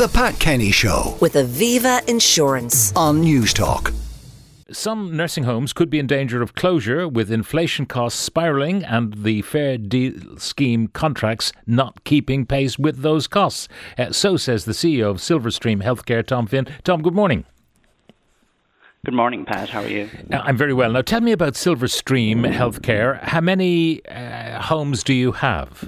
The Pat Kenny Show with Aviva Insurance. on Newstalk. Some nursing homes could be in danger of closure with inflation costs spiralling and the Fair Deal Scheme contracts not keeping pace with those costs. Uh, so says the CEO of Silverstream Healthcare, Tom Finn. Tom, good morning. Good morning, Pat. How are you? Uh, I'm very well. Now, tell me about Silverstream Healthcare. How many uh, homes do you have?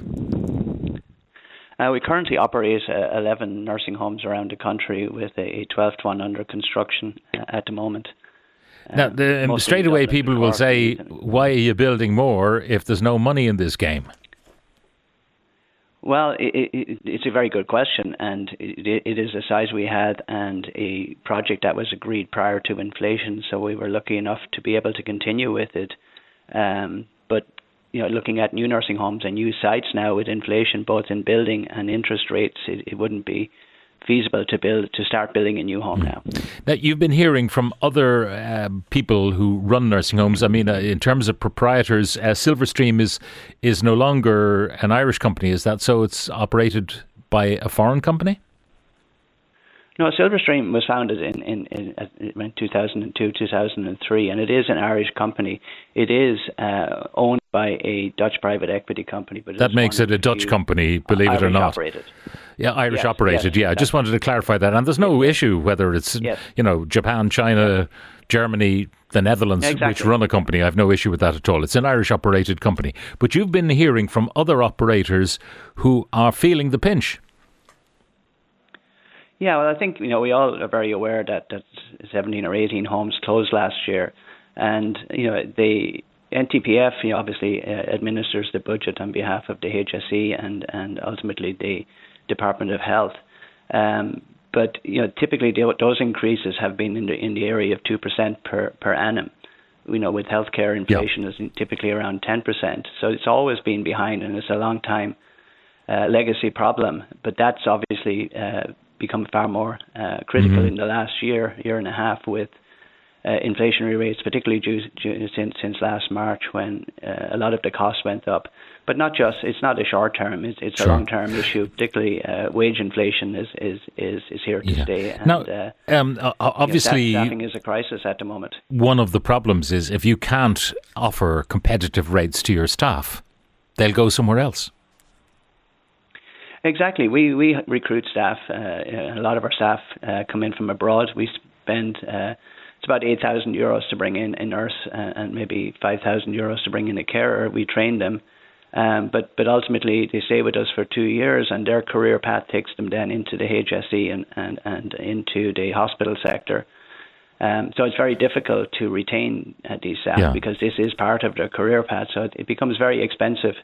Uh, we currently operate uh, 11 nursing homes around the country with a 12th one under construction uh, at the moment. Now, Uh, the, mostly straight away, people will say, why are you building more if there's no money in this game? Well, it, it, it's a very good question, and it, it is a size we had and a project that was agreed prior to inflation. So we were lucky enough to be able to continue with it. Um, you know, looking at new nursing homes and new sites now with inflation, both in building and interest rates, it, it wouldn't be feasible to build to start building a new home now. Now, you've been hearing from other uh, people who run nursing homes. I mean, uh, in terms of proprietors, uh, Silverstream is is no longer an Irish company. Is that so? It's operated by a foreign company. No, Silverstream was founded in, in, in, in 2002, 2003, and it is an Irish company. It is uh, owned by a Dutch private equity company. But That makes it a Dutch company, believe it or Irish not. Operated. Yeah, Irish Yes, operated. yes, yeah, I just wanted to clarify that. And there's no issue whether it's you know Japan, China, Germany, the Netherlands, which run a company. I have no issue with that at all. It's an Irish operated company. But you've been hearing from other operators who are feeling the pinch. Yeah, well, I think you know we all are very aware that that 17 or 18 homes closed last year, and you know the NTPF, you know, obviously uh, administers the budget on behalf of the HSE and and ultimately the Department of Health. Um, but you know, typically the, those increases have been in the in the area of two percent per per annum. You know, with healthcare inflation is typically around ten percent, so it's always been behind, and it's a long time uh, legacy problem. But that's obviously uh, become far more uh, critical in the last year, year and a half, with uh, inflationary rates, particularly due, due, since since last March, when uh, a lot of the costs went up. But not just; it's not a short term; it's, it's Sure. a long term issue. Particularly, uh, wage inflation is is is, is here to Yeah. stay. And, now, uh, um, o- o- you know, obviously, staff- staffing is a crisis at the moment. one of the problems is if you can't offer competitive rates to your staff, they'll go somewhere else. Exactly. We we recruit staff. Uh, a lot of our staff uh, come in from abroad. We spend uh, it's about eight thousand euros to bring in a nurse uh, and maybe five thousand euros to bring in a carer. We train them, um, but but ultimately they stay with us for two years, and their career path takes them then into the HSE and and, and into the hospital sector. Um, so it's very difficult to retain uh, these staff Yeah. because this is part of their career path. So it, it becomes very expensive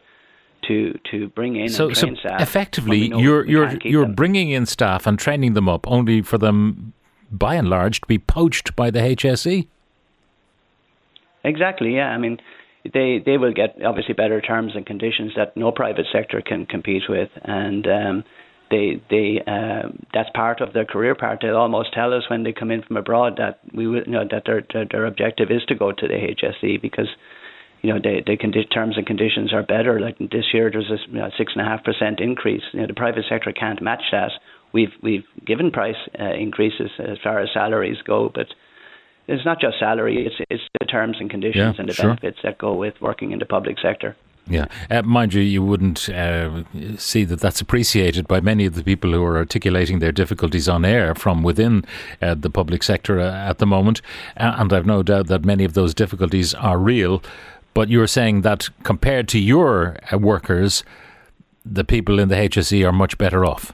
to to bring in So, and so staff. effectively, you're you're you're them. bringing in staff and training them up only for them, by and large, to be poached by the? HSE. Exactly. Yeah. I mean, they they will get obviously better terms and conditions that no private sector can compete with, and um, they they um, that's part of their career part. They'll almost tell us when they come in from abroad that we will, you know that their their, their objective is to go to the HSE because. You know, the, they condi- terms and conditions are better. Like this year, there's a you know, six and a half percent increase. You know, the private sector can't match that. We've we've given price uh, increases as far as salaries go, but it's not just salary; it's it's the terms and conditions Yeah, and the sure. benefits that go with working in the public sector. Yeah, uh, mind you, you wouldn't uh, see that that's appreciated by many of the people who are articulating their difficulties on air from within uh, the public sector uh, at the moment, uh, and I've no doubt that many of those difficulties are real. But you're saying that compared to your uh, workers, the people in the HSE are much better off.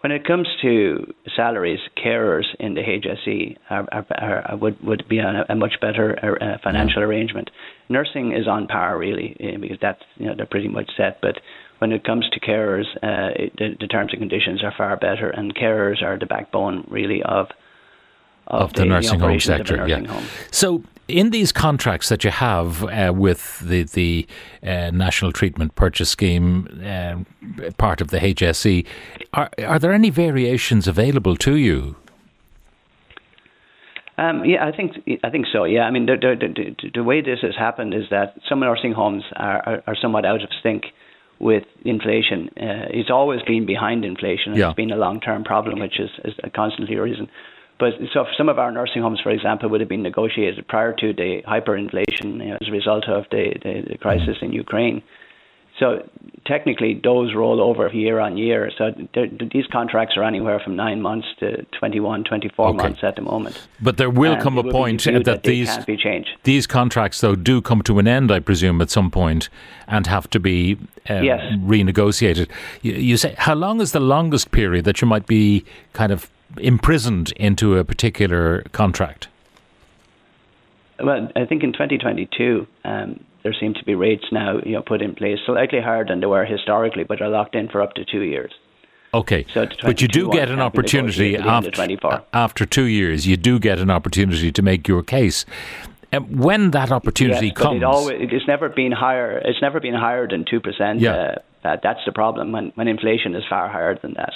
When it comes to salaries, carers in the HSE are, are, are, would would be on a, a much better uh, financial arrangement. Nursing is on par really uh, because that's you know they're pretty much set. But when it comes to carers, uh, it, the, the terms and conditions are far better, and carers are the backbone really of of the, nursing home operations of a sector. nursing yeah. home. So, in these contracts that you have uh, with the the uh, National Treatment Purchase Scheme, uh, part of the HSE, are are there any variations available to you? Um, yeah, I think I think so. Yeah, I mean the the, the, the way this has happened is that some nursing homes are, are, are somewhat out of sync with inflation. Uh, it's always been behind inflation. And yeah. It's been a long-term problem, which is, is constantly arisen. But so some of our nursing homes, for example, would have been negotiated prior to the hyperinflation you know, as a result of the, the, the crisis in Ukraine. So technically, those roll over year on year. So these contracts are anywhere from nine months to 21, 24 okay. months at the moment. But there will and come a point that, that these can't be changed. These contracts, though, do come to an end, I presume, at some point, and have to be um, yes. renegotiated. You, you say how long is the longest period that you might be kind of imprisoned into a particular contract? Well, I think in 2022, um, there seem to be rates now you know, put in place slightly higher than they were historically, but are locked in for up to two years. Okay, so but you do get an opportunity after, after two years. You do get an opportunity to make your case. And when that opportunity yes, comes, it always, it's never been higher. It's never been higher than two percent. Yeah. Uh, that's the problem. When when inflation is far higher than that.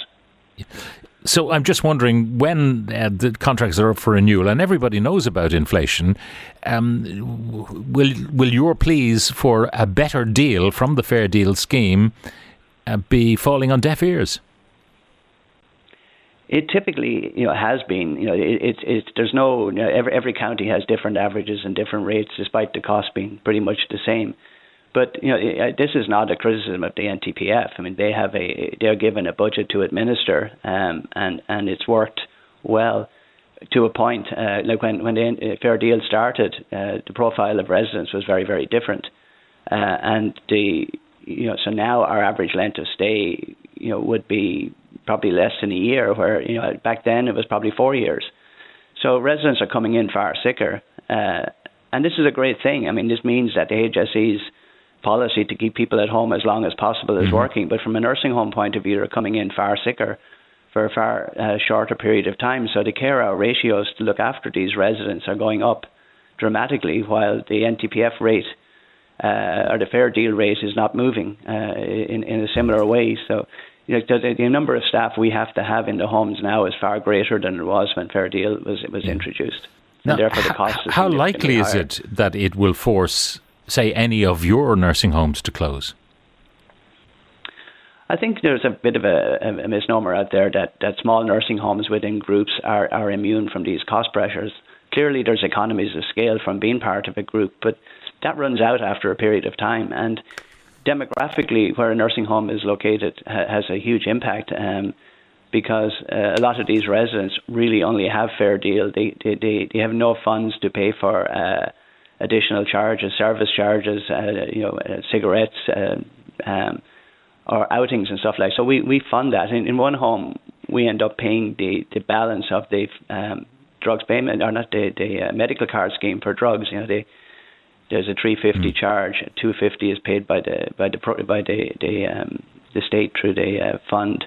So I'm just wondering when uh, the contracts are up for renewal, and everybody knows about inflation. Um, will will your pleas for a better deal from the Fair Deal scheme uh, be falling on deaf ears? It typically, you know, has been. You know, it's it, it, there's no you know, every every county has different averages and different rates, despite the cost being pretty much the same. But you know, this is not a criticism of the NTPF. I mean, they have a they're given a budget to administer, um, and and it's worked well to a point. Uh, like when when the Fair Deal started, uh, the profile of residents was very very different, uh, and the you know so now our average length of stay you know would be probably less than a year, where you know back then it was probably four years. So residents are coming in far sicker, uh, and this is a great thing. I mean, this means that the HSE's policy to keep people at home as long as possible is mm-hmm. working. But from a nursing home point of view, they're coming in far sicker for a far uh, shorter period of time. So the care hour ratios to look after these residents are going up dramatically, while the NTPF rate uh, or the fair deal rate is not moving uh, in in a similar way. So. You know, the, the number of staff we have to have in the homes now is far greater than it was when Fair Deal was was introduced. Now, and therefore the cost how likely is it that it will force say, any of your nursing homes to close? I think there's a bit of a, a, misnomer out there that, that small nursing homes within groups are, are immune from these cost pressures. Clearly, there's economies of scale from being part of a group, but that runs out after a period of time. And demographically, where a nursing home is located ha- has a huge impact um, because uh, a lot of these residents really only have fair deal. They, they, they, they have no funds to pay for. Uh, additional charges, service charges, uh, you know, uh, cigarettes, uh, um, or outings and stuff like. So we we fund that. In, in one home, we end up paying the the balance of the um, drugs payment, or not the the uh, medical card scheme for drugs. You know, they there's a 350 mm. charge, 250 is paid by the by the by the the um, the state through the uh, fund,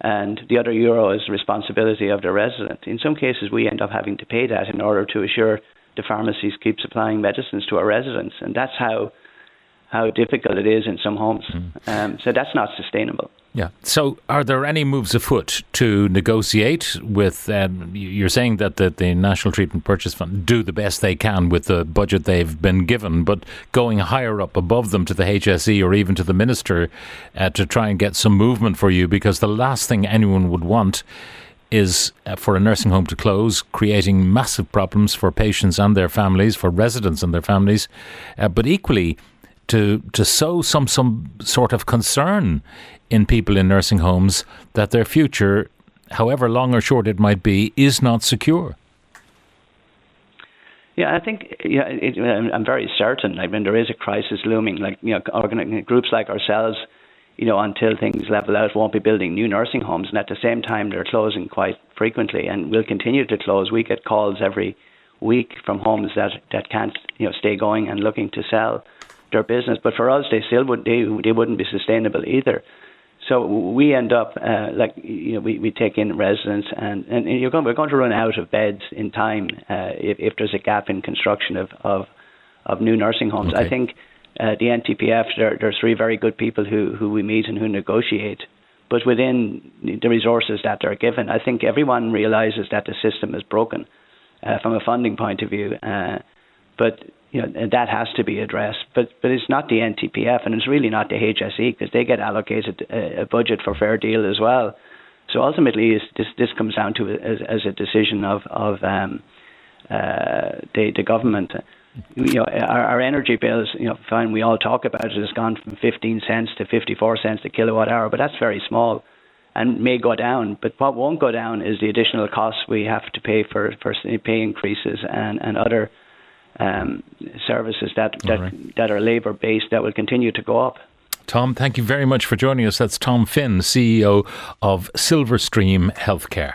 and the other euro is responsibility of the resident. In some cases, we end up having to pay that in order to assure the pharmacies keep supplying medicines to our residents, and that's how how difficult it is in some homes. Mm. Um, so that's not sustainable. Yeah. So, are there any moves afoot to negotiate with? Um, you're saying that the, the National Treatment Purchase Fund do the best they can with the budget they've been given, but going higher up above them to the HSE or even to the minister uh, to try and get some movement for you, because the last thing anyone would want is uh, for a nursing home to close, creating massive problems for patients and their families, for residents and their families, uh, but equally to to sow some some sort of concern in people in nursing homes that their future, however long or short it might be, is not secure. Yeah, I think yeah, it, I'm very certain. I mean, there is a crisis looming. Like you know, groups like ourselves you know, until things level out, won't be building new nursing homes. And at the same time, they're closing quite frequently and will continue to close. We get calls every week from homes that, that can't, you know, stay going and looking to sell their business. But for us, they still would they they wouldn't be sustainable either. So we end up uh, like you know we, we take in residents and, and you're going we're going to run out of beds in time uh, if if there's a gap in construction of of, of new nursing homes. Okay. I think uh, the NTPF, there, there are three very good people who, who we meet and who negotiate. But within the resources that they're given, I think everyone realizes that the system is broken uh, from a funding point of view. Uh, but you know, that has to be addressed. But but it's not the NTPF, and it's really not the HSE because they get allocated a, a, budget for fair deal as well. So ultimately, this this comes down to as, as a decision of of um, uh, the the government. You know, our, our energy bills. You know, fine. We all talk about it. Has gone from 15 cents to 54 cents a kilowatt hour, but that's very small and may go down. But what won't go down is the additional costs we have to pay for, for pay increases and, and other um, services that that, right. that are labour based that will continue to go up. Tom, thank you very much for joining us. That's Tom Finn, CEO of Silverstream Healthcare.